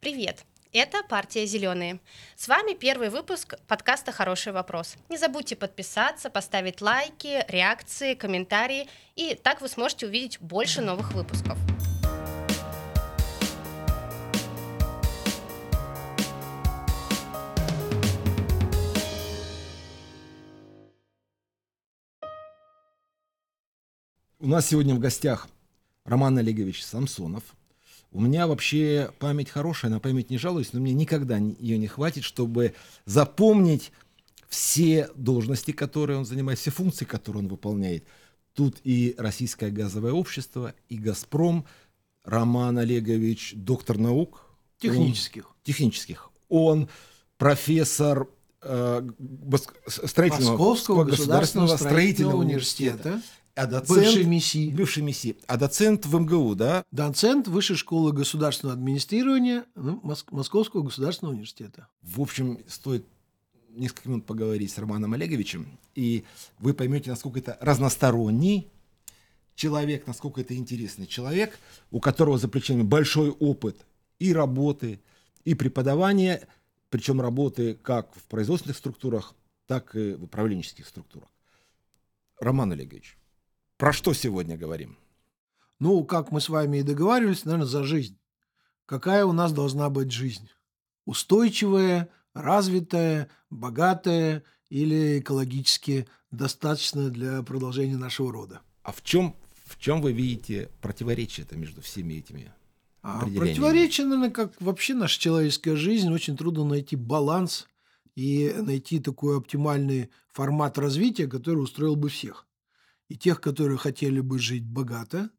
Привет! Это «Партия Зеленые». С вами первый выпуск подкаста «Хороший вопрос». Не забудьте подписаться, поставить лайки, реакции, комментарии, и так вы сможете увидеть больше новых выпусков. У нас сегодня в гостях Роман Олегович Самсонов. У меня вообще память хорошая, на память не жалуюсь, но мне никогда ее не хватит, чтобы запомнить все должности, которые он занимает, все функции, которые он выполняет. Тут и Российское газовое общество, и «Газпром». Роман Олегович доктор наук. Технических. Он, технических. Он профессор э, строительного Московского государственного строительного университета. университета а доцент, бывший МИСИ. Бывший МИСИ. А доцент в МГУ, да? Доцент Высшей школы государственного администрирования ну, Московского государственного университета. В общем, стоит несколько минут поговорить с Романом Олеговичем, и вы поймете, насколько это разносторонний человек, насколько это интересный человек, у которого за плечами большой опыт и работы, и преподавания, причем работы как в производственных структурах, так и в управленческих структурах. Роман Олегович, про что сегодня говорим? Ну, как мы с вами и договаривались, наверное, за жизнь. Какая у нас должна быть жизнь? Устойчивая, развитая, богатая или экологически достаточная для продолжения нашего рода? А в чем, в чем вы видите противоречие-то между всеми этими а противоречие, наверное, как вообще наша человеческая жизнь, очень трудно найти баланс и найти такой оптимальный формат развития, который устроил бы всех и тех, которые хотели бы жить богато,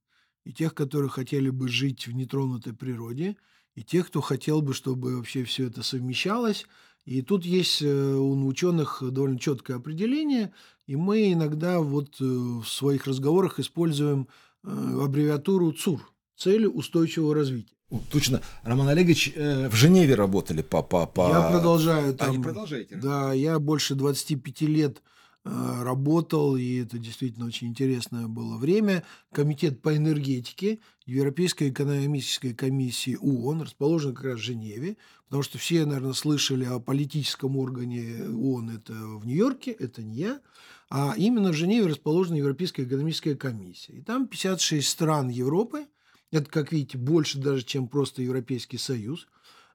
и тех, которые хотели бы жить в нетронутой природе, и тех, кто хотел бы, чтобы вообще все это совмещалось. И тут есть э, у ученых довольно четкое определение, и мы иногда вот э, в своих разговорах используем э, аббревиатуру ЦУР – цели устойчивого развития. Точно. Роман Олегович э, в Женеве работали по... по, по... Я продолжаю. Там, а, не продолжаете? Да, я больше 25 лет Э, работал, и это действительно очень интересное было время. Комитет по энергетике Европейской экономической комиссии ООН, расположен как раз в Женеве, потому что все, наверное, слышали о политическом органе ООН, это в Нью-Йорке, это не я, а именно в Женеве расположена Европейская экономическая комиссия. И там 56 стран Европы, это, как видите, больше даже, чем просто Европейский Союз,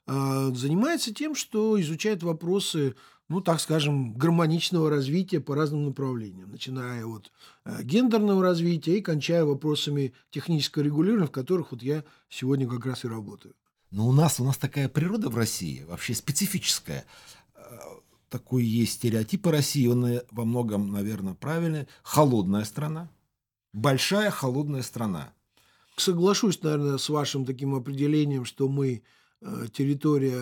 а, занимается тем, что изучает вопросы ну, так скажем, гармоничного развития по разным направлениям, начиная от э, гендерного развития и кончая вопросами технического регулирования, в которых вот я сегодня как раз и работаю. Но у нас, у нас такая природа в России, вообще специфическая. Э, такой есть стереотип о России, он э, во многом, наверное, правильный. Холодная страна. Большая холодная страна. Соглашусь, наверное, с вашим таким определением, что мы территория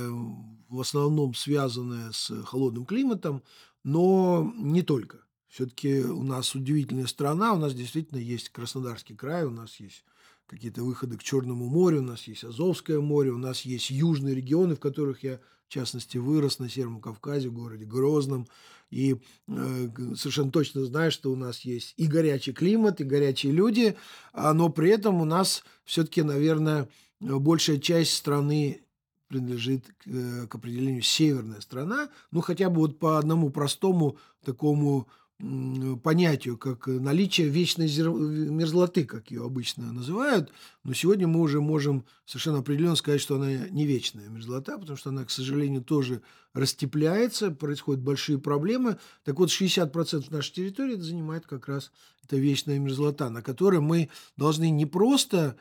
в основном связанная с холодным климатом, но не только. Все-таки у нас удивительная страна, у нас действительно есть Краснодарский край, у нас есть какие-то выходы к Черному морю, у нас есть Азовское море, у нас есть южные регионы, в которых я, в частности, вырос на Северном Кавказе, в городе Грозном. И э, совершенно точно знаю, что у нас есть и горячий климат, и горячие люди, а, но при этом у нас все-таки, наверное, большая часть страны принадлежит к, э, к определению северная страна, ну хотя бы вот по одному простому такому понятию, как наличие вечной мерзлоты, как ее обычно называют. Но сегодня мы уже можем совершенно определенно сказать, что она не вечная мерзлота, потому что она, к сожалению, тоже растепляется, происходят большие проблемы. Так вот, 60% нашей территории занимает как раз эта вечная мерзлота, на которой мы должны не просто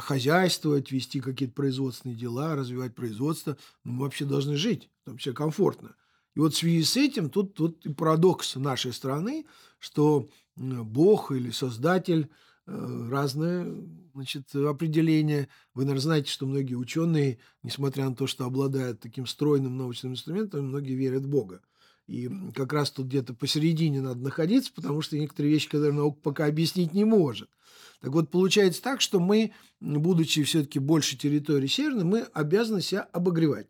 хозяйствовать, вести какие-то производственные дела, развивать производство. Ну, мы вообще должны жить, там все комфортно. И вот в связи с этим тут, тут и парадокс нашей страны, что Бог или Создатель э, разное значит, определение. Вы, наверное, знаете, что многие ученые, несмотря на то, что обладают таким стройным научным инструментом, многие верят в Бога. И как раз тут где-то посередине надо находиться, потому что некоторые вещи, которые наука пока объяснить не может. Так вот, получается так, что мы, будучи все-таки больше территории северной, мы обязаны себя обогревать.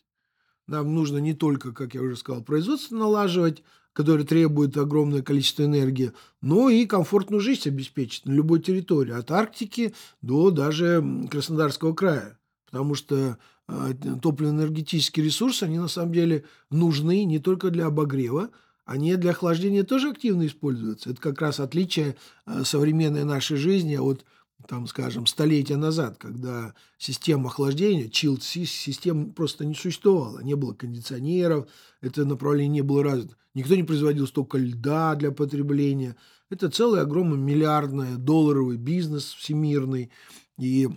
Нам нужно не только, как я уже сказал, производство налаживать, которое требует огромное количество энергии, но и комфортную жизнь обеспечить на любой территории, от Арктики до даже Краснодарского края. Потому что э, топливно-энергетические ресурсы, они на самом деле нужны не только для обогрева, они для охлаждения тоже активно используются. Это как раз отличие э, современной нашей жизни от, там, скажем, столетия назад, когда система охлаждения, chilled систем просто не существовала. Не было кондиционеров, это направление не было развито. Никто не производил столько льда для потребления. Это целый огромный миллиардный долларовый бизнес всемирный. И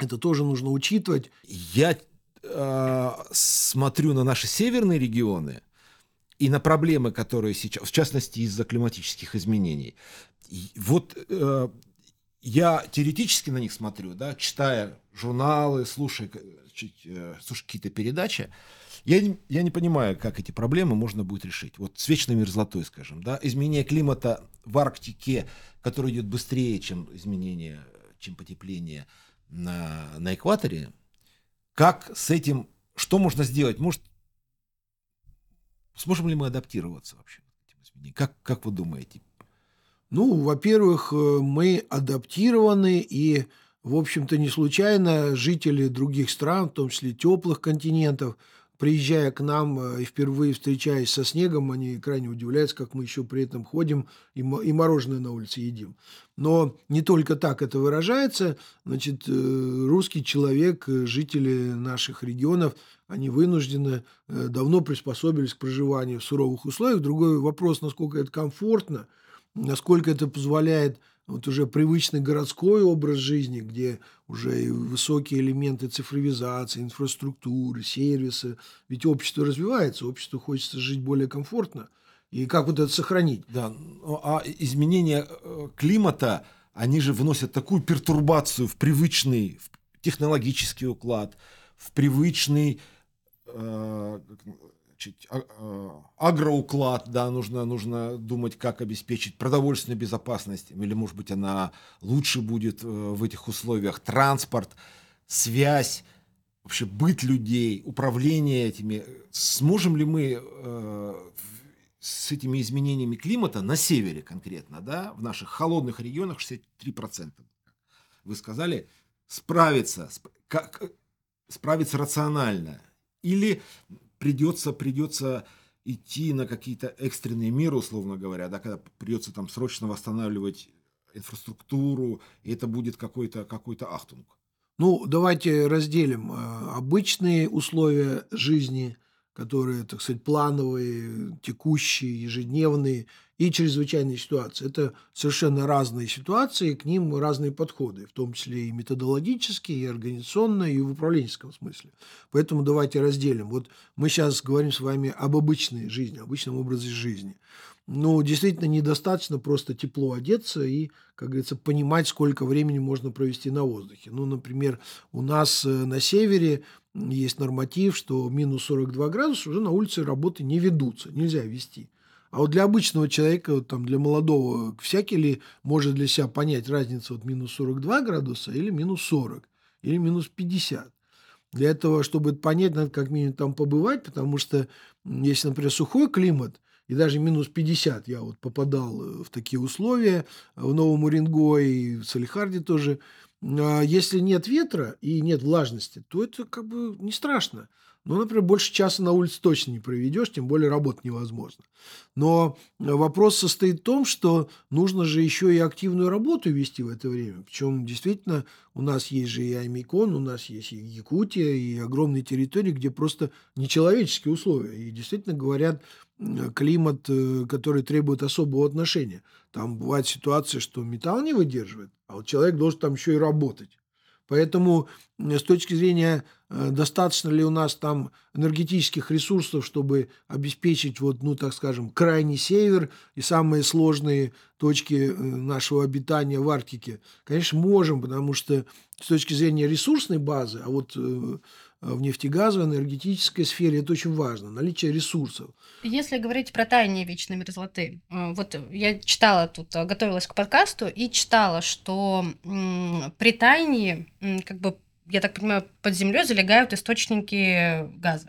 это тоже нужно учитывать. Я э, смотрю на наши северные регионы – и на проблемы, которые сейчас, в частности, из-за климатических изменений. вот э, я теоретически на них смотрю, да, читая журналы, слушая, э, слушая какие-то передачи, я не, я не понимаю, как эти проблемы можно будет решить. Вот с вечной мерзлотой, скажем, да, изменение климата в Арктике, которое идет быстрее, чем изменение, чем потепление на, на экваторе, как с этим, что можно сделать? Может, Сможем ли мы адаптироваться вообще к этим изменениям? Как, как вы думаете? Ну, во-первых, э, мы адаптированы, и, в общем-то, не случайно жители других стран, в том числе теплых континентов, приезжая к нам э, и впервые встречаясь со снегом, они крайне удивляются, как мы еще при этом ходим и, мороженое на улице едим. Но не только так это выражается. Значит, э, русский человек, жители наших регионов – они вынуждены, э, давно приспособились к проживанию в суровых условиях. Другой вопрос, насколько это комфортно, насколько это позволяет вот уже привычный городской образ жизни, где уже и высокие элементы цифровизации, инфраструктуры, сервисы. Ведь общество развивается, обществу хочется жить более комфортно. И как вот это сохранить? Да, ну, а изменения э, климата, они же вносят такую пертурбацию в привычный в технологический уклад, в привычный Э, агроуклад, да, нужно, нужно думать, как обеспечить продовольственную безопасность, или, может быть, она лучше будет э, в этих условиях, транспорт, связь, вообще быт людей, управление этими. Сможем ли мы э, с этими изменениями климата на севере конкретно, да, в наших холодных регионах 63%, вы сказали, справиться, как, справиться рационально – или придется, придется идти на какие-то экстренные меры, условно говоря, да, когда придется там срочно восстанавливать инфраструктуру, и это будет какой-то какой ахтунг. Ну, давайте разделим э, обычные условия жизни которые, так сказать, плановые, текущие, ежедневные, и чрезвычайные ситуации. Это совершенно разные ситуации, к ним разные подходы, в том числе и методологические, и организационные, и в управленческом смысле. Поэтому давайте разделим. Вот мы сейчас говорим с вами об обычной жизни, обычном образе жизни. Ну, действительно, недостаточно просто тепло одеться и, как говорится, понимать, сколько времени можно провести на воздухе. Ну, например, у нас э, на севере есть норматив, что минус 42 градуса уже на улице работы не ведутся, нельзя вести. А вот для обычного человека, вот там, для молодого, всякий ли может для себя понять разницу от минус 42 градуса или минус 40, или минус 50? Для этого, чтобы понять, надо как минимум там побывать, потому что если, например, сухой климат, и даже минус 50 я вот попадал э, в такие условия, в Новом Уренгое и в Салихарде тоже – а если нет ветра и нет влажности, то это как бы не страшно. Ну, например, больше часа на улице точно не проведешь, тем более работать невозможно. Но вопрос состоит в том, что нужно же еще и активную работу вести в это время. Причем действительно у нас есть же и Аймикон, у нас есть и Якутия, и огромные территории, где просто нечеловеческие условия. И действительно говорят, климат, э, который требует особого отношения. Там бывает ситуация, что металл не выдерживает, а вот человек должен там еще и работать. Поэтому с точки зрения, э, достаточно ли у нас там энергетических ресурсов, чтобы обеспечить, вот, ну, так скажем, крайний север и самые сложные точки э, нашего обитания в Арктике, конечно, можем, потому что с точки зрения ресурсной базы, а вот в нефтегазовой, энергетической сфере это очень важно, наличие ресурсов. Если говорить про таяние вечной мерзлоты, э, вот я читала тут, э, готовилась к подкасту и читала, что при таянии, как бы, я так понимаю, под землей залегают источники газа.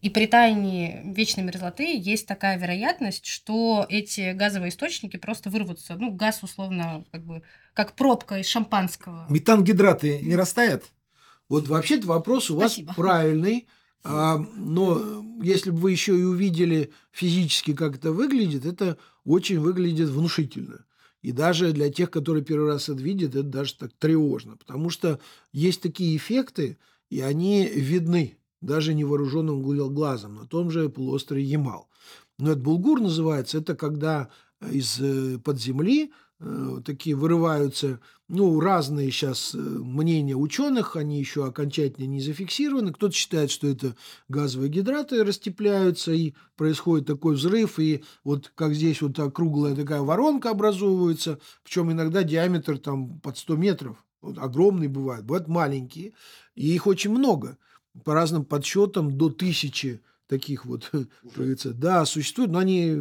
И при таянии вечной мерзлоты есть такая вероятность, что эти газовые источники просто вырвутся. Ну, газ, условно, как бы, как пробка из шампанского. Метангидраты не растают? Вот вообще-то вопрос у вас Спасибо. правильный. А, но если бы вы еще и увидели физически, как это выглядит, это очень выглядит внушительно. И даже для тех, которые первый раз это видят, это даже так тревожно. Потому что есть такие эффекты, и они видны даже невооруженным глазом на том же полуострове Ямал. Но это булгур называется, это когда из-под земли э, такие вырываются, ну, разные сейчас э, мнения ученых, они еще окончательно не зафиксированы. Кто-то считает, что это газовые гидраты растепляются, и происходит такой взрыв, и вот как здесь вот круглая такая воронка образовывается, причем иногда диаметр там под 100 метров. Вот огромные бывают, бывают маленькие, и их очень много. По разным подсчетам до тысячи таких вот, говорится, да, существуют, но они,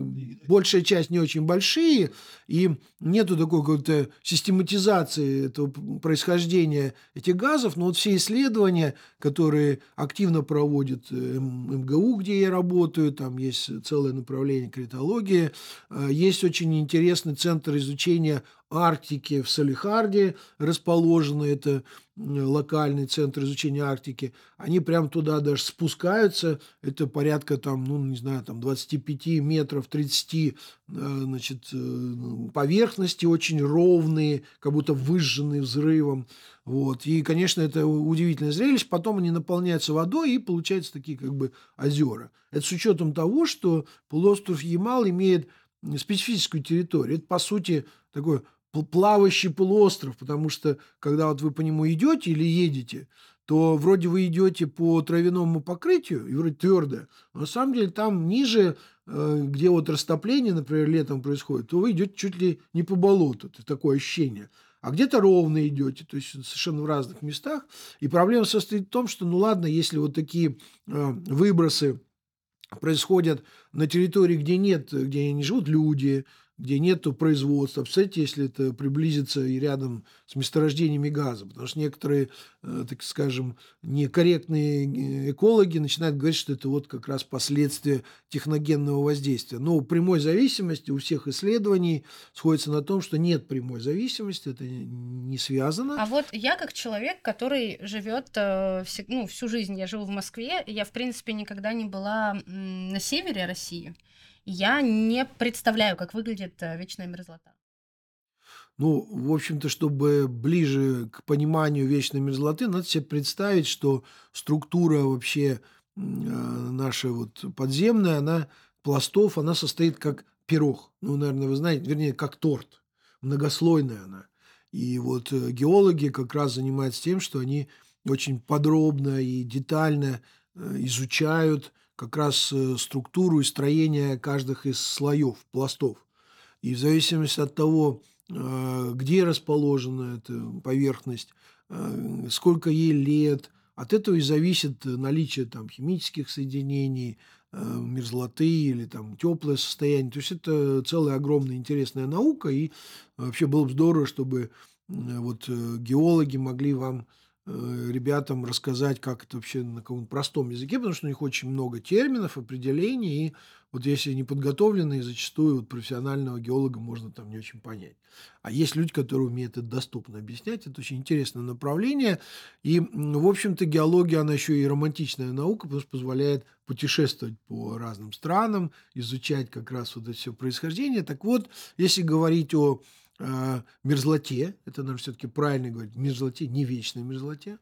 большая часть не очень большие, и нету такой какой-то систематизации этого происхождения этих газов, но вот все исследования, которые активно проводит э, МГУ, где я работаю, там есть целое направление критологии, э, есть очень интересный центр изучения Арктики в Салихарде расположены, это локальный центр изучения Арктики, они прям туда даже спускаются, это порядка там, ну, не знаю, там 25 метров, 30, э, значит, э, поверхности очень ровные, как будто выжженные взрывом, вот, и, конечно, это удивительное зрелище, потом они наполняются водой и получаются такие как бы озера. Это с учетом того, что полуостров Ямал имеет специфическую территорию. Это, по сути, такой плавающий полуостров, потому что когда вот вы по нему идете или едете, то вроде вы идете по травяному покрытию, и вроде твердое, но на самом деле там ниже, э, где вот растопление, например, летом происходит, то вы идете чуть ли не по болоту, это такое ощущение. А где-то ровно идете, то есть совершенно в разных местах. И проблема состоит в том, что, ну ладно, если вот такие э, выбросы происходят на территории, где нет, где не живут люди, где нет производства. Представляете, если это приблизится и рядом с месторождениями газа. Потому что некоторые, э, так скажем, некорректные э, экологи начинают говорить, что это вот как раз последствия техногенного воздействия. Но прямой зависимости у всех исследований сходится на том, что нет прямой зависимости, это не связано. А вот я как человек, который живет э, ну, всю жизнь, я живу в Москве, я, в принципе, никогда не была на севере России. Я не представляю, как выглядит э, вечная мерзлота. Ну, в общем-то, чтобы ближе к пониманию вечной мерзлоты, надо себе представить, что структура вообще э, наша вот подземная, она пластов, она состоит как пирог. Ну, наверное, вы знаете, вернее, как торт. Многослойная она. И вот э, геологи как раз занимаются тем, что они очень подробно и детально изучают как раз э, структуру и строение каждых из слоев, пластов. И в зависимости от того, э, где расположена эта поверхность, э, сколько ей лет, от этого и зависит наличие там, химических соединений, мерзлоты или там теплое состояние. То есть это целая огромная интересная наука, и вообще было бы здорово, чтобы вот геологи могли вам ребятам рассказать, как это вообще на каком-то простом языке, потому что у них очень много терминов, определений, и вот если не подготовленные, зачастую вот профессионального геолога можно там не очень понять. А есть люди, которые умеют это доступно объяснять, это очень интересное направление, и, в общем-то, геология, она еще и романтичная наука, потому что позволяет путешествовать по разным странам, изучать как раз вот это все происхождение. Так вот, если говорить о э, мерзлоте, это, наверное, все-таки правильно говорить, мерзлоте, не вечной мерзлоте,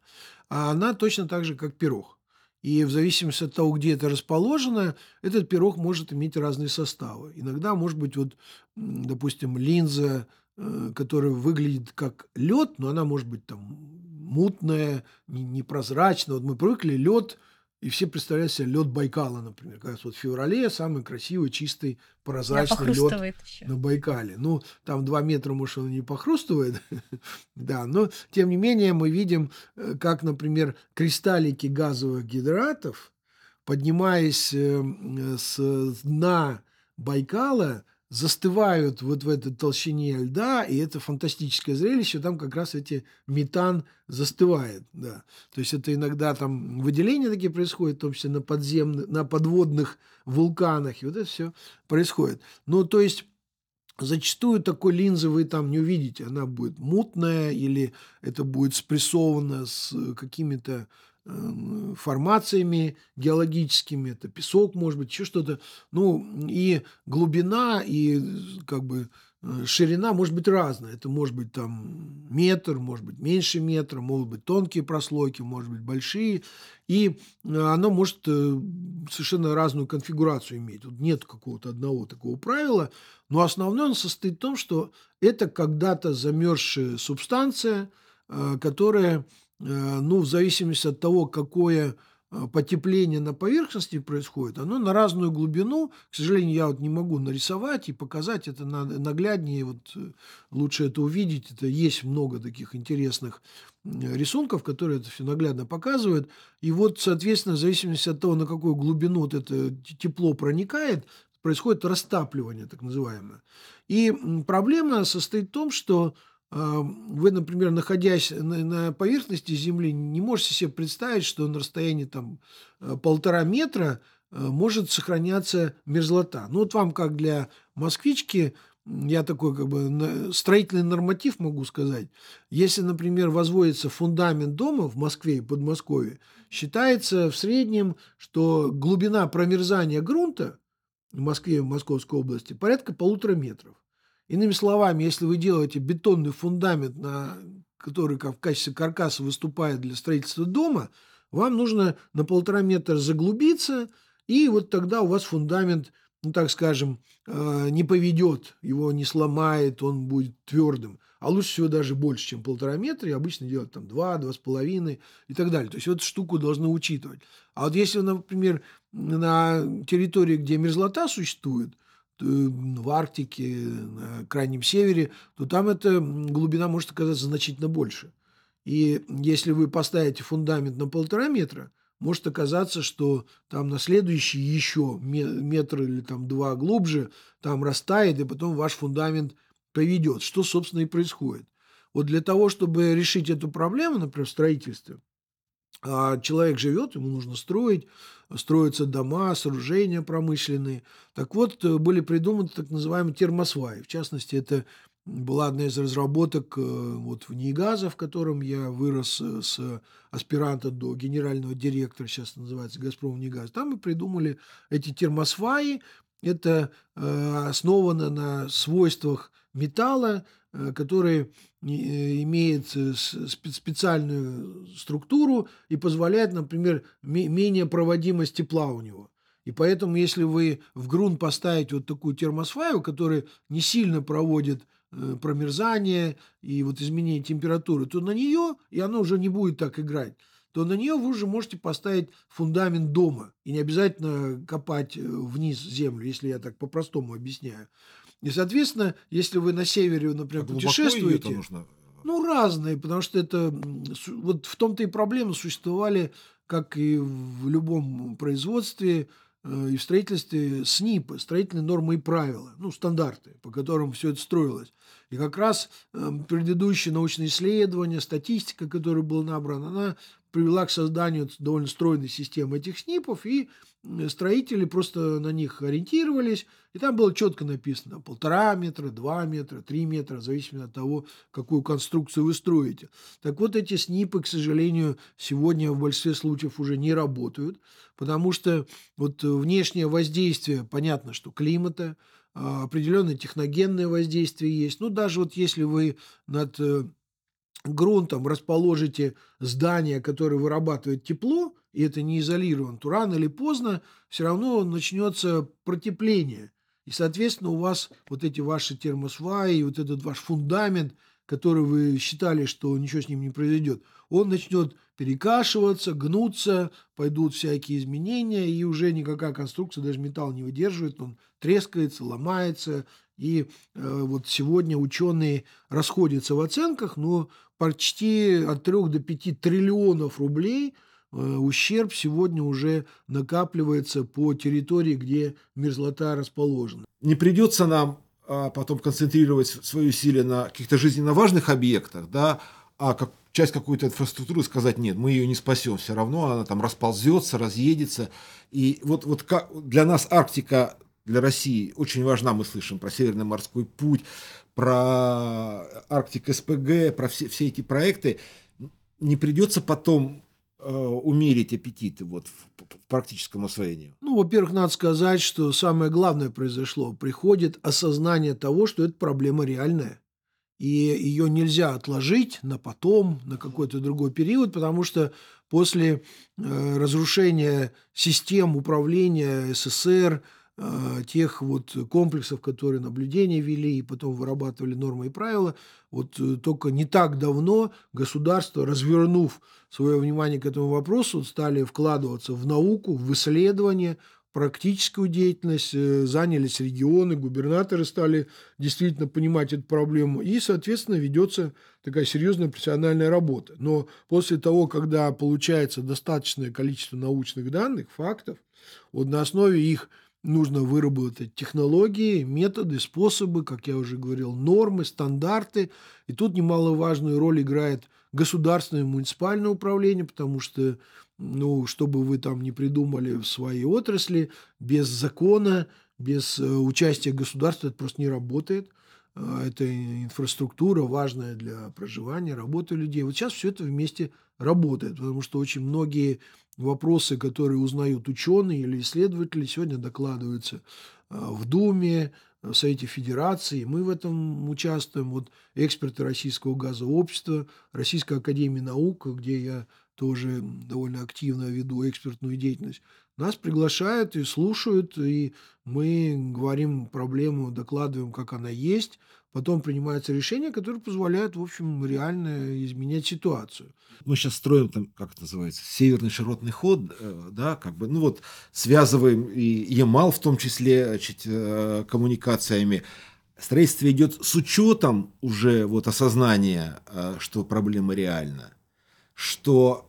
а она точно так же, как пирог. И в зависимости от того, где это расположено, этот пирог может иметь разные составы. Иногда может быть, вот, допустим, линза, э, которая выглядит как лед, но она может быть там мутная, непрозрачная. Вот мы привыкли лед и все представляют себе лед Байкала, например. Как раз вот в феврале самый красивый, чистый, прозрачный лед на Байкале. Ну, там два метра, может, он не похрустывает, да, но тем не менее мы видим, э, как, например, кристаллики газовых гидратов, поднимаясь э, с дна Байкала, застывают вот в этой толщине льда, и это фантастическое зрелище, там как раз эти метан застывает, да. То есть это иногда там выделения такие происходят, в том числе на подземных, на подводных вулканах, и вот это все происходит. Ну, то есть Зачастую такой линзы вы там не увидите. Она будет мутная или это будет спрессовано с какими-то формациями геологическими, это песок, может быть, еще что-то. Ну, и глубина, и как бы Э, ширина может быть разная. Это может быть там метр, может быть меньше метра, могут быть тонкие прослойки, может быть большие. И э, оно может э, совершенно разную конфигурацию иметь. Тут нет какого-то одного такого правила, но основное он состоит в том, что это когда-то замерзшая субстанция, которая, ну, в зависимости от того, какое Э, потепление на поверхности происходит, оно на разную глубину. К сожалению, я вот не могу нарисовать и показать это нагляднее. Вот э, лучше это увидеть. Это есть много таких интересных рисунков, которые это все наглядно показывают. И вот, соответственно, в зависимости от того, на какую глубину вот это тепло проникает, происходит растапливание, так называемое. И проблема состоит в том, что вы, например, находясь на, поверхности Земли, не можете себе представить, что на расстоянии там э, полтора метра э, может сохраняться мерзлота. Ну вот вам, как для москвички, я такой как бы строительный норматив могу сказать. Если, например, возводится фундамент дома в Москве и Подмосковье, считается в среднем, что глубина промерзания грунта в Москве и в Московской области порядка полутора метров. Иными словами, если вы делаете бетонный фундамент, на, который в качестве каркаса выступает для строительства дома, вам нужно на полтора метра заглубиться, и вот тогда у вас фундамент, ну так скажем, э, не поведет, его не сломает, он будет твердым. А лучше всего даже больше, чем полтора метра, и обычно делают там два, два с половиной и так далее. То есть вот штуку должны учитывать. А вот если, например, на территории, где мерзлота существует – в Арктике, на Крайнем Севере, то там эта глубина может оказаться значительно больше. И если вы поставите фундамент на полтора метра, может оказаться, что там на следующий еще метр или там два глубже там растает, и потом ваш фундамент поведет, что, собственно, и происходит. Вот для того, чтобы решить эту проблему, например, в строительстве, а человек живет, ему нужно строить, строятся дома, сооружения промышленные. Так вот, э, были придуманы так называемые термосваи. В частности, это была одна из разработок э, вот в НИИГАЗа, в котором я вырос э, с аспиранта до генерального директора, сейчас называется «Газпром НИИГАЗ». Там мы придумали эти термосваи. Это основано на свойствах металла, Э, который э, имеет э, специальную структуру и позволяет, например, менее проводимость тепла у него. И поэтому, если вы в грунт поставите вот такую термосфаю, которая не сильно проводит промерзание и вот изменение температуры, то на нее, и она уже не будет так играть, то на нее вы уже можете поставить фундамент дома. И не обязательно копать вниз землю, если я так по-простому объясняю. И, соответственно, если вы на севере, например, а путешествуете... Нужно... Ну, разные, потому что это... Вот в том-то и проблема существовали, как и в любом производстве, э, и в строительстве СНИПы, строительные нормы и правила, ну, стандарты, по которым все это строилось. И как раз э, предыдущие научные исследования, статистика, которая была набрана, она привела к созданию довольно стройной системы этих СНИПов, и строители просто на них ориентировались, и там было четко написано полтора метра, два метра, три метра, в зависимости от того, какую конструкцию вы строите. Так вот, эти СНИПы, к сожалению, сегодня в большинстве случаев уже не работают, потому что вот внешнее воздействие, понятно, что климата, а, определенное техногенное воздействие есть. Ну, даже вот если вы над э, грунтом расположите здание, которое вырабатывает тепло, и это не изолировано, то рано или поздно все равно начнется протепление. И, соответственно, у вас вот эти ваши термосваи, вот этот ваш фундамент, который вы считали, что ничего с ним не произойдет, он начнет перекашиваться, гнуться, пойдут всякие изменения, и уже никакая конструкция, даже металл не выдерживает, он трескается, ломается. И э, вот сегодня ученые расходятся в оценках, но почти от 3 до 5 триллионов рублей э, ущерб сегодня уже накапливается по территории, где мерзлота расположена. Не придется нам а, потом концентрировать свои усилия на каких-то жизненно важных объектах, да, а как часть какой-то инфраструктуры сказать, нет, мы ее не спасем, все равно она там расползется, разъедется. И вот, вот как, для нас Арктика для России очень важна, мы слышим про Северный морской путь, про Арктик СПГ, про все, все эти проекты, не придется потом э, умерить аппетиты вот в, в практическом освоении? Ну, во-первых, надо сказать, что самое главное произошло. Приходит осознание того, что эта проблема реальная. И ее нельзя отложить на потом, на какой-то другой период, потому что после э, разрушения систем управления СССР, э, тех вот комплексов, которые наблюдения вели и потом вырабатывали нормы и правила, вот э, только не так давно государство, развернув свое внимание к этому вопросу, стали вкладываться в науку, в исследования, практическую деятельность, э, занялись регионы, губернаторы стали действительно понимать эту проблему, и, соответственно, ведется такая серьезная профессиональная работа. Но после того, когда получается достаточное количество научных данных, фактов, вот на основе их нужно выработать технологии, методы, способы, как я уже говорил, нормы, стандарты. И тут немаловажную роль играет государственное и муниципальное управление, потому что ну, чтобы вы там не придумали в своей отрасли, без закона, без э, участия государства это просто не работает. А, это инфраструктура важная для проживания, работы людей. Вот сейчас все это вместе работает, потому что очень многие вопросы, которые узнают ученые или исследователи, сегодня докладываются а, в Думе, в Совете Федерации. Мы в этом участвуем. Вот эксперты Российского газового общества, Российской академии наук, где я тоже довольно активно веду экспертную деятельность, нас приглашают и слушают, и мы говорим проблему, докладываем, как она есть, потом принимается решение, которое позволяет, в общем, реально изменять ситуацию. Мы сейчас строим, там, как это называется, северный широтный ход, э, да, как бы, ну вот, связываем и Ямал в том числе значит, э, коммуникациями. Строительство идет с учетом уже вот осознания, э, что проблема реальна что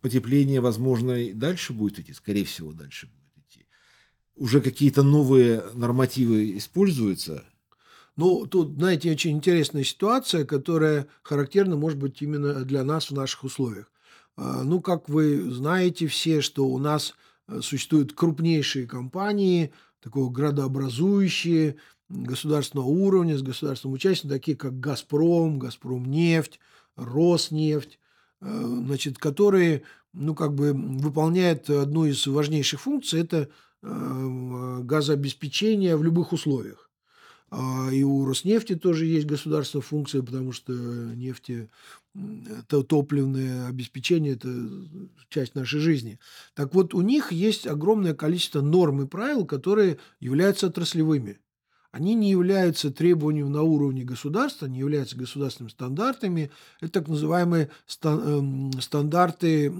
потепление, возможно, и дальше будет идти, скорее всего, дальше будет идти. Уже какие-то новые нормативы используются? Ну, тут, знаете, очень интересная ситуация, которая характерна, может быть, именно для нас в наших условиях. А, ну, как вы знаете все, что у нас э, существуют крупнейшие компании, такого градообразующие, государственного уровня, с государственным участием, такие как «Газпром», «Газпромнефть», Роснефть, значит, которые, ну, как бы выполняют одну из важнейших функций, это э, газообеспечение в любых условиях. А, и у Роснефти тоже есть государственная функция, потому что нефти это топливное обеспечение, это часть нашей жизни. Так вот, у них есть огромное количество норм и правил, которые являются отраслевыми они не являются требованием на уровне государства, не являются государственными стандартами. Это так называемые эм, стандарты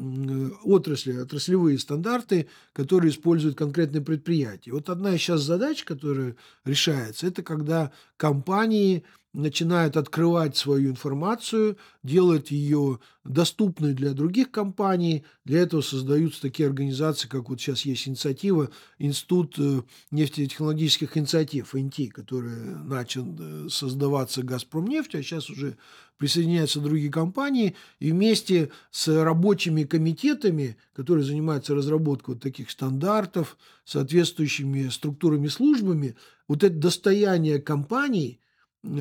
отрасли, отраслевые стандарты, которые используют конкретные предприятия. Вот одна из сейчас задач, которая решается, это когда компании начинают открывать свою информацию, делать ее доступной для других компаний. Для этого создаются такие организации, как вот сейчас есть инициатива Институт э, нефтетехнологических инициатив, ИНТИ, который начал э, создаваться «Газпромнефть», а сейчас уже присоединяются другие компании, и вместе с рабочими комитетами, которые занимаются разработкой вот таких стандартов, соответствующими структурами, службами, вот это достояние компаний –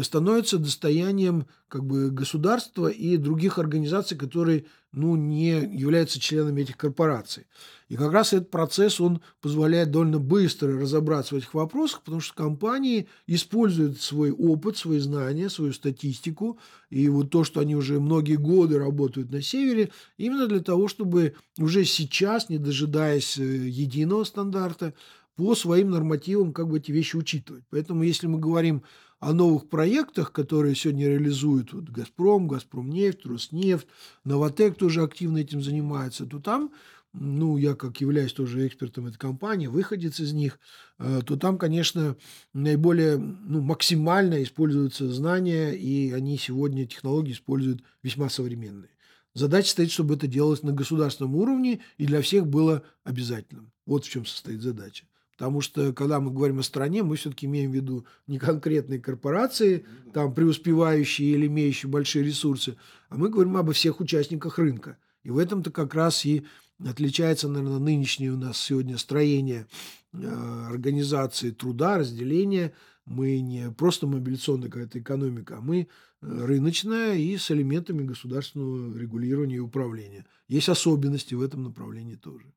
становится достоянием как бы, государства и других организаций, которые ну, не являются членами этих корпораций. И как раз этот процесс, он позволяет довольно быстро разобраться в этих вопросах, потому что компании используют свой опыт, свои знания, свою статистику, и вот то, что они уже многие годы работают на севере, именно для того, чтобы уже сейчас, не дожидаясь э, единого стандарта, по своим нормативам как бы эти вещи учитывать. Поэтому если мы говорим о новых проектах, которые сегодня реализуют вот «Газпром», «Газпромнефть», «Роснефть», «Новотек» тоже активно этим занимается, то там, ну, я как являюсь тоже экспертом этой компании, выходец из них, э, то там, конечно, наиболее, ну, максимально используются знания, и они сегодня технологии используют весьма современные. Задача стоит, чтобы это делалось на государственном уровне и для всех было обязательным. Вот в чем состоит задача. Потому что, когда мы говорим о стране, мы все-таки имеем в виду не конкретные корпорации, там преуспевающие или имеющие большие ресурсы, а мы говорим обо всех участниках рынка. И в этом-то как раз и отличается, наверное, нынешнее у нас сегодня строение э, организации труда, разделения. Мы не просто мобилизационная какая-то экономика, а мы э, рыночная и с элементами государственного регулирования и управления. Есть особенности в этом направлении тоже.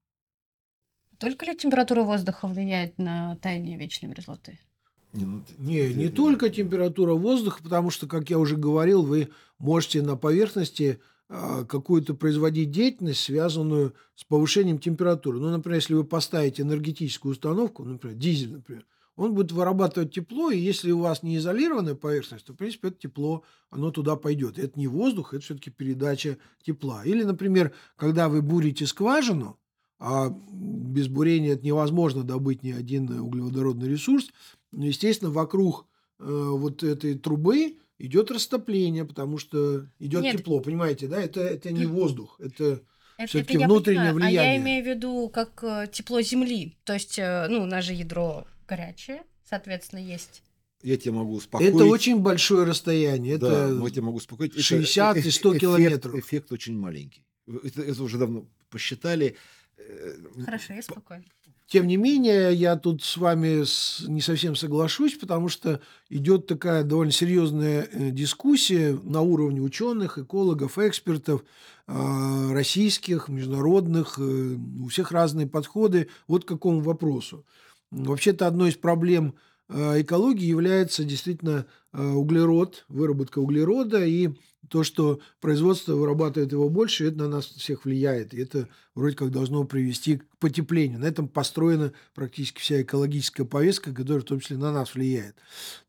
Только ли температура воздуха влияет на таяние вечной мерзлоты? Не, ну, не, только температура воздуха, потому что, как я уже говорил, вы можете на поверхности а, какую-то производить деятельность, связанную с повышением температуры. Ну, например, если вы поставите энергетическую установку, например, дизель, например, он будет вырабатывать тепло, и если у вас не изолированная поверхность, то, в принципе, это тепло, оно туда пойдет. Это не воздух, это все-таки передача тепла. Или, например, когда вы бурите скважину, а без бурения это невозможно добыть ни один углеводородный ресурс, ну, естественно, вокруг э, вот этой трубы идет растопление, потому что идет Нет. тепло, понимаете, да? Это, это не воздух, это, это все-таки внутреннее понимаю, влияние. А я имею в виду как э, тепло Земли, то есть, э, ну, у нас же ядро горячее, соответственно, есть. Я тебе могу успокоить. Это очень большое расстояние. Это да, я тебе могу успокоить. 60 это, и 100 эффект, километров. Эффект очень маленький. Это, это уже давно посчитали. Хорошо, я спокойно. Тем не менее, я тут с вами не совсем соглашусь, потому что идет такая довольно серьезная э, дискуссия на уровне ученых, экологов, экспертов, а, российских, международных, э, у всех разные подходы вот к какому вопросу. Вообще-то одной из проблем э, экологии является действительно углерод, выработка углерода и то, что производство вырабатывает его больше, это на нас всех влияет. И это вроде как должно привести к потеплению. На этом построена практически вся экологическая повестка, которая в том числе на нас влияет.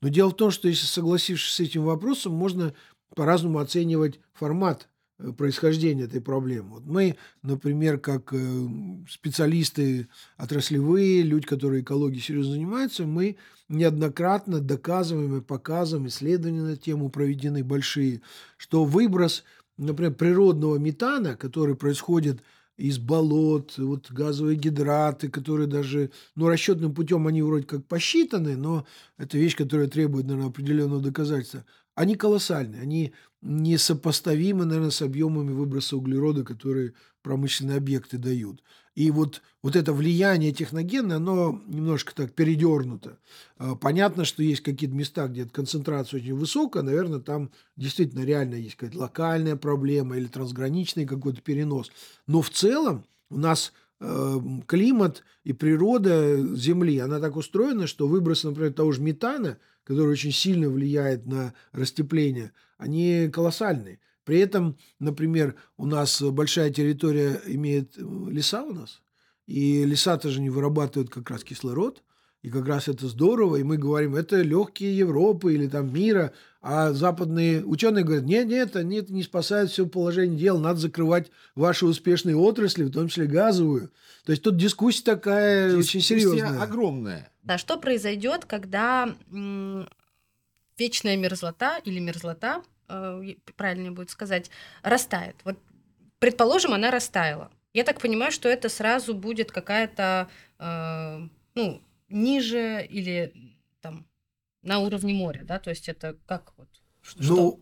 Но дело в том, что если согласившись с этим вопросом, можно по-разному оценивать формат Э, происхождения этой проблемы. Вот мы, например, как э, специалисты отраслевые, люди, которые экологией серьезно занимаются, мы неоднократно доказываем и показываем, исследования на тему проведены большие, что выброс, например, природного метана, который происходит из болот, вот газовые гидраты, которые даже, ну, расчетным путем они вроде как посчитаны, но это вещь, которая требует, наверное, определенного доказательства они колоссальные, они несопоставимы, наверное, с объемами выброса углерода, которые промышленные объекты дают. И вот, вот это влияние техногенное, оно немножко так передернуто. А, понятно, что есть какие-то места, где концентрация очень высокая, наверное, там действительно реально есть какая-то локальная проблема или трансграничный какой-то перенос. Но в целом у нас э, климат и природа Земли, она так устроена, что выброс, например, того же метана – который очень сильно влияет на растепление, они колоссальные. При этом, например, у нас большая территория имеет э, леса у нас, и леса тоже не вырабатывают как раз кислород, и как раз это здорово, и мы говорим, это легкие Европы или там мира, а западные ученые говорят, нет, нет, они это не спасают все положение дел, надо закрывать ваши успешные отрасли, в том числе газовую. То есть тут дискуссия такая дискуссия очень серьезная. огромная. Да, что произойдет, когда вечная мерзлота или мерзлота, э, правильнее будет сказать, растает? Вот, предположим, она растаяла. Я так понимаю, что это сразу будет какая-то, э, ну, ниже или там на уровне моря, да? То есть это как вот? Что? Ну,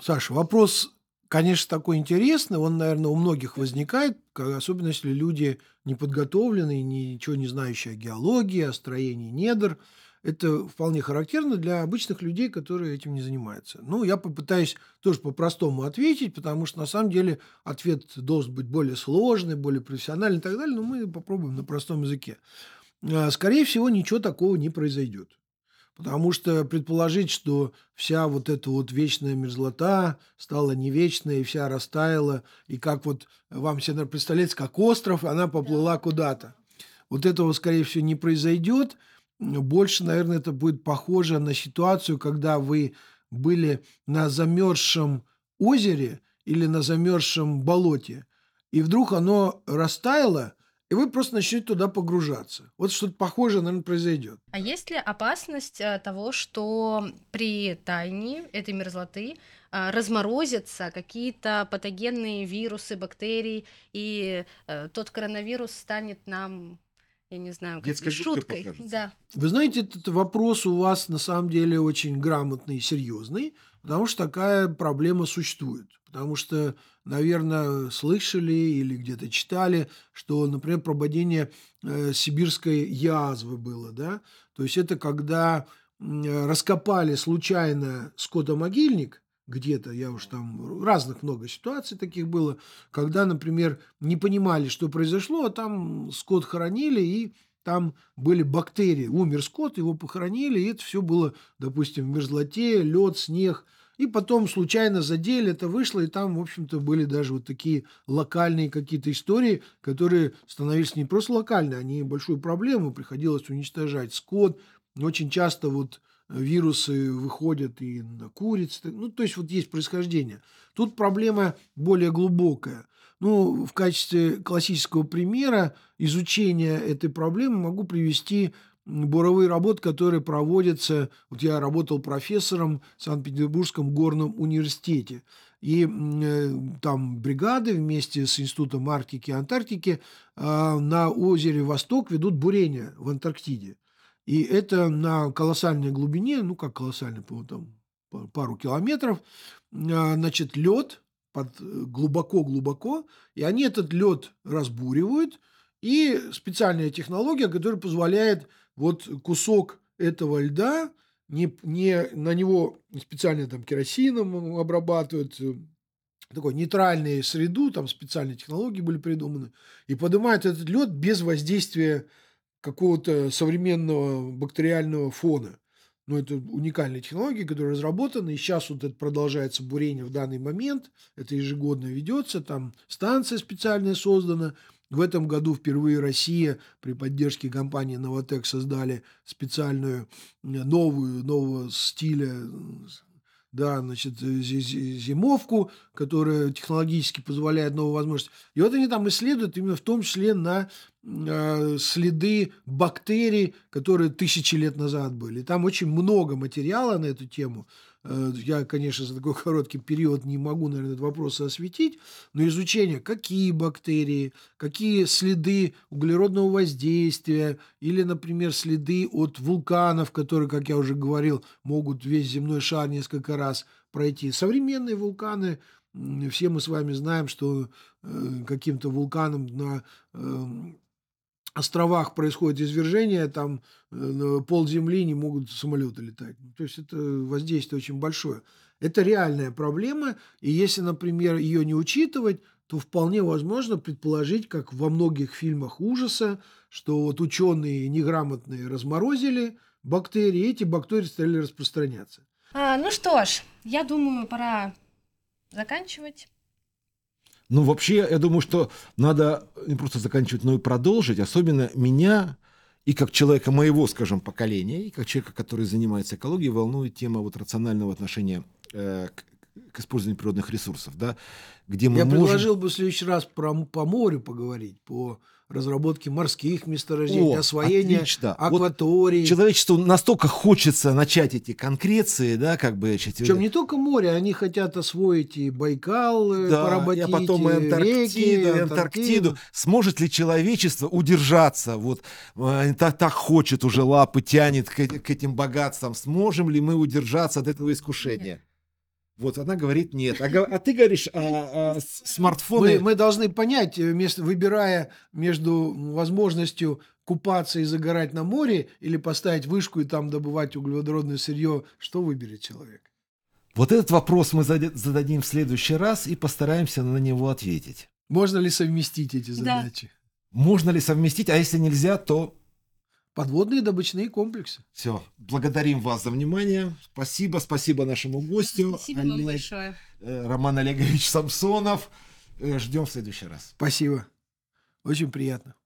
Саша, вопрос, конечно, такой интересный. Он, наверное, у многих возникает, особенно если люди неподготовленные, ничего не знающие о геологии, о строении недр. Это вполне характерно для обычных людей, которые этим не занимаются. Ну, я попытаюсь тоже по-простому ответить, потому что на самом деле ответ должен быть более сложный, более профессиональный и так далее, но мы попробуем на простом языке. А, скорее всего, ничего такого не произойдет. Потому что предположить, что вся вот эта вот вечная мерзлота стала не вечной, и вся растаяла, и как вот вам все, наверное, представляется, как остров, она поплыла куда-то. Вот этого, скорее всего, не произойдет. Больше, наверное, это будет похоже на ситуацию, когда вы были на замерзшем озере или на замерзшем болоте, и вдруг оно растаяло, и вы просто начнете туда погружаться. Вот что-то похожее, наверное, произойдет. А есть ли опасность э, того, что при тайне этой мерзлоты э, разморозятся какие-то патогенные вирусы, бактерии, и э, тот коронавирус станет нам я не знаю, как шуткой. Да. Вы знаете, этот вопрос у вас на самом деле очень грамотный и серьезный, Потому что такая проблема существует. Потому что, наверное, слышали или где-то читали, что, например, прободение э, сибирской язвы было, да? То есть это когда э, раскопали случайно скотомогильник, где-то, я уж там, разных много ситуаций таких было, когда, например, не понимали, что произошло, а там скот хоронили, и там были бактерии. Умер скот, его похоронили, и это все было, допустим, в мерзлоте, лед, снег. И потом случайно задели, это вышло, и там, в общем-то, были даже вот такие локальные какие-то истории, которые становились не просто локальные, они большую проблему, приходилось уничтожать скот. Очень часто вот вирусы выходят и на куриц. Ну, то есть вот есть происхождение. Тут проблема более глубокая. Ну, в качестве классического примера изучения этой проблемы могу привести буровые работы, которые проводятся. Вот я работал профессором в Санкт-Петербургском горном университете. И э, там бригады вместе с Институтом Арктики и Антарктики э, на озере Восток ведут бурение в Антарктиде. И это на колоссальной глубине, ну как колоссальной, по там пару километров, а, значит, лед под глубоко-глубоко, и они этот лед разбуривают, и специальная технология, которая позволяет вот кусок этого льда, не, не на него специально там керосином обрабатывают, э, такой нейтральную среду, там специальные технологии были придуманы, и поднимают этот лед без воздействия какого-то современного бактериального фона. Ну, это уникальная технология, которая разработана, и сейчас вот это продолжается бурение в данный момент, это ежегодно ведется, там станция специальная создана, в этом году впервые Россия при поддержке компании «Новотек» создали специальную новую, нового стиля да, значит, зимовку, которая технологически позволяет новую возможность. И вот они там исследуют именно в том числе на э, следы бактерий, которые тысячи лет назад были. Там очень много материала на эту тему. Э, я, конечно, за такой короткий период не могу, наверное, этот вопрос осветить, но изучение, какие бактерии, какие следы углеродного воздействия или, например, следы от вулканов, которые, как я уже говорил, могут весь земной шар несколько раз пройти. Современные вулканы, все мы с вами знаем, что э, каким-то вулканом на эм, островах происходит извержение, там э, пол земли не могут самолеты летать. Ну, то есть это воздействие очень большое. Это реальная проблема, и если, например, ее не учитывать, то вполне возможно предположить, как во многих фильмах ужаса, что вот ученые неграмотные разморозили бактерии, и эти бактерии стали распространяться. А, ну что ж, я думаю, пора заканчивать. Ну, вообще, я думаю, что надо не просто заканчивать, но и продолжить. Особенно меня и как человека моего, скажем, поколения, и как человека, который занимается экологией, волнует тема вот рационального отношения э, к, к использованию природных ресурсов, да, где мы Я можем... предложил бы в следующий раз про, по морю поговорить, по разработки морских месторождений, О, освоения отлично. акваторий. Вот человечеству настолько хочется начать эти конкреции, да, как бы... Причем не только море, они хотят освоить и Байкал, э, да, поработить, а потом и Антарктиду, реки, Антарктиду. Антарктиду. Сможет ли человечество удержаться? Вот э, так, так хочет уже лапы, тянет к, к этим богатствам. Сможем ли мы удержаться от этого искушения? Вот она говорит нет. А, а ты говоришь, а, а, смартфоны... Мы, мы должны понять, э, вместо, выбирая между возможностью купаться и загорать на море или поставить вышку и там добывать углеводородное сырье, что выберет человек? Вот этот вопрос мы зададим в следующий раз и постараемся на него ответить. Можно ли совместить эти задачи? Да. Можно ли совместить, а если нельзя, то подводные добычные комплексы. Все. Благодарим вас за внимание. Спасибо, спасибо нашему гостю. Спасибо Олег, вам большое. Э, Роман Олегович Самсонов. Э, ждем в следующий раз. Спасибо. Очень приятно.